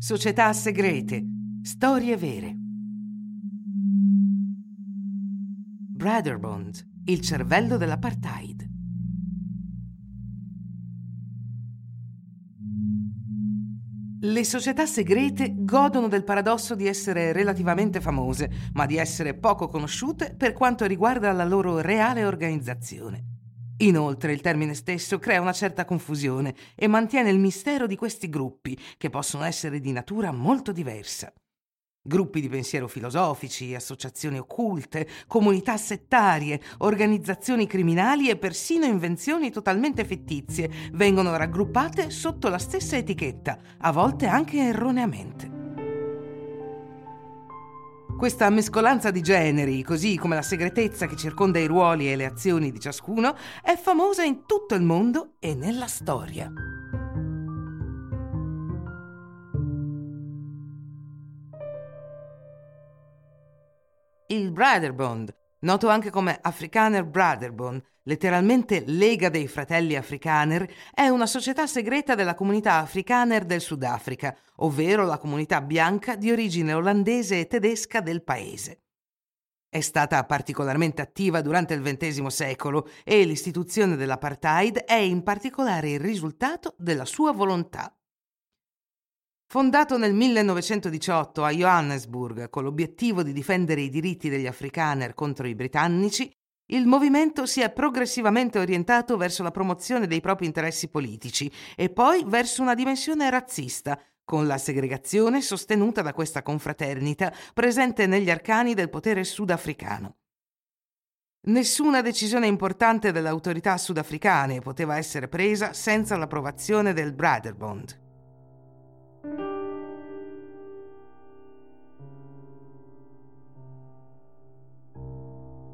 Società segrete. Storie vere. Brotherbond, il cervello dell'apartheid. Le società segrete godono del paradosso di essere relativamente famose, ma di essere poco conosciute per quanto riguarda la loro reale organizzazione. Inoltre il termine stesso crea una certa confusione e mantiene il mistero di questi gruppi, che possono essere di natura molto diversa. Gruppi di pensiero filosofici, associazioni occulte, comunità settarie, organizzazioni criminali e persino invenzioni totalmente fittizie vengono raggruppate sotto la stessa etichetta, a volte anche erroneamente. Questa mescolanza di generi, così come la segretezza che circonda i ruoli e le azioni di ciascuno, è famosa in tutto il mondo e nella storia. Il Brotherbond, noto anche come Afrikaner Brotherbond, letteralmente Lega dei Fratelli Afrikaner, è una società segreta della comunità afrikaner del Sudafrica, ovvero la comunità bianca di origine olandese e tedesca del paese. È stata particolarmente attiva durante il XX secolo e l'istituzione dell'apartheid è in particolare il risultato della sua volontà. Fondato nel 1918 a Johannesburg con l'obiettivo di difendere i diritti degli afrikaner contro i britannici, il movimento si è progressivamente orientato verso la promozione dei propri interessi politici e poi verso una dimensione razzista, con la segregazione sostenuta da questa confraternita presente negli arcani del potere sudafricano. Nessuna decisione importante delle autorità sudafricane poteva essere presa senza l'approvazione del Brotherbond.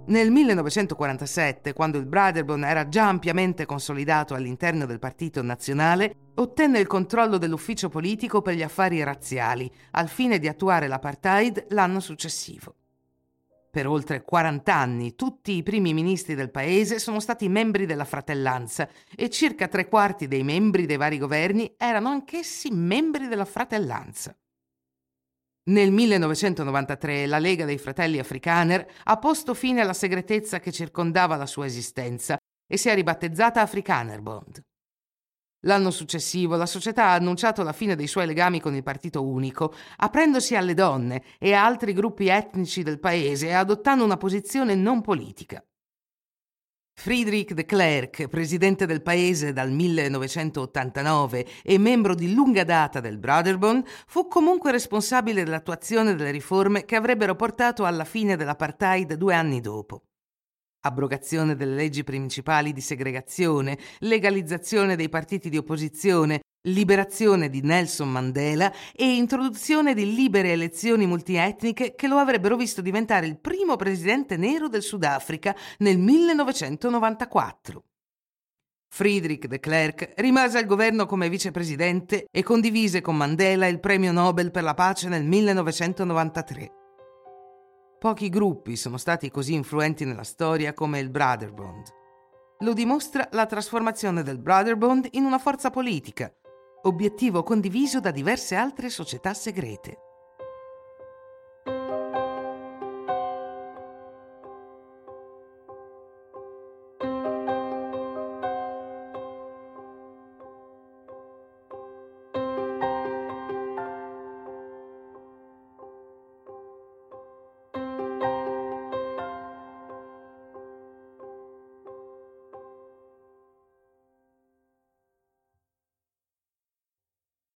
Nel 1947, quando il Brotherbond era già ampiamente consolidato all'interno del Partito Nazionale, ottenne il controllo dell'ufficio politico per gli affari razziali, al fine di attuare l'apartheid l'anno successivo. Per oltre 40 anni tutti i primi ministri del paese sono stati membri della fratellanza e circa tre quarti dei membri dei vari governi erano anch'essi membri della fratellanza. Nel 1993 la Lega dei Fratelli Afrikaner ha posto fine alla segretezza che circondava la sua esistenza e si è ribattezzata Afrikanerbond. L'anno successivo la società ha annunciato la fine dei suoi legami con il Partito Unico, aprendosi alle donne e a altri gruppi etnici del paese e adottando una posizione non politica. Friedrich de Klerk, presidente del paese dal 1989 e membro di lunga data del Brotherbond, fu comunque responsabile dell'attuazione delle riforme che avrebbero portato alla fine dell'apartheid due anni dopo. Abrogazione delle leggi principali di segregazione, legalizzazione dei partiti di opposizione, liberazione di Nelson Mandela e introduzione di libere elezioni multietniche che lo avrebbero visto diventare il primo presidente nero del Sudafrica nel 1994. Friedrich de Klerk rimase al governo come vicepresidente e condivise con Mandela il premio Nobel per la pace nel 1993. Pochi gruppi sono stati così influenti nella storia come il Brotherbond. Lo dimostra la trasformazione del Brotherbond in una forza politica, obiettivo condiviso da diverse altre società segrete.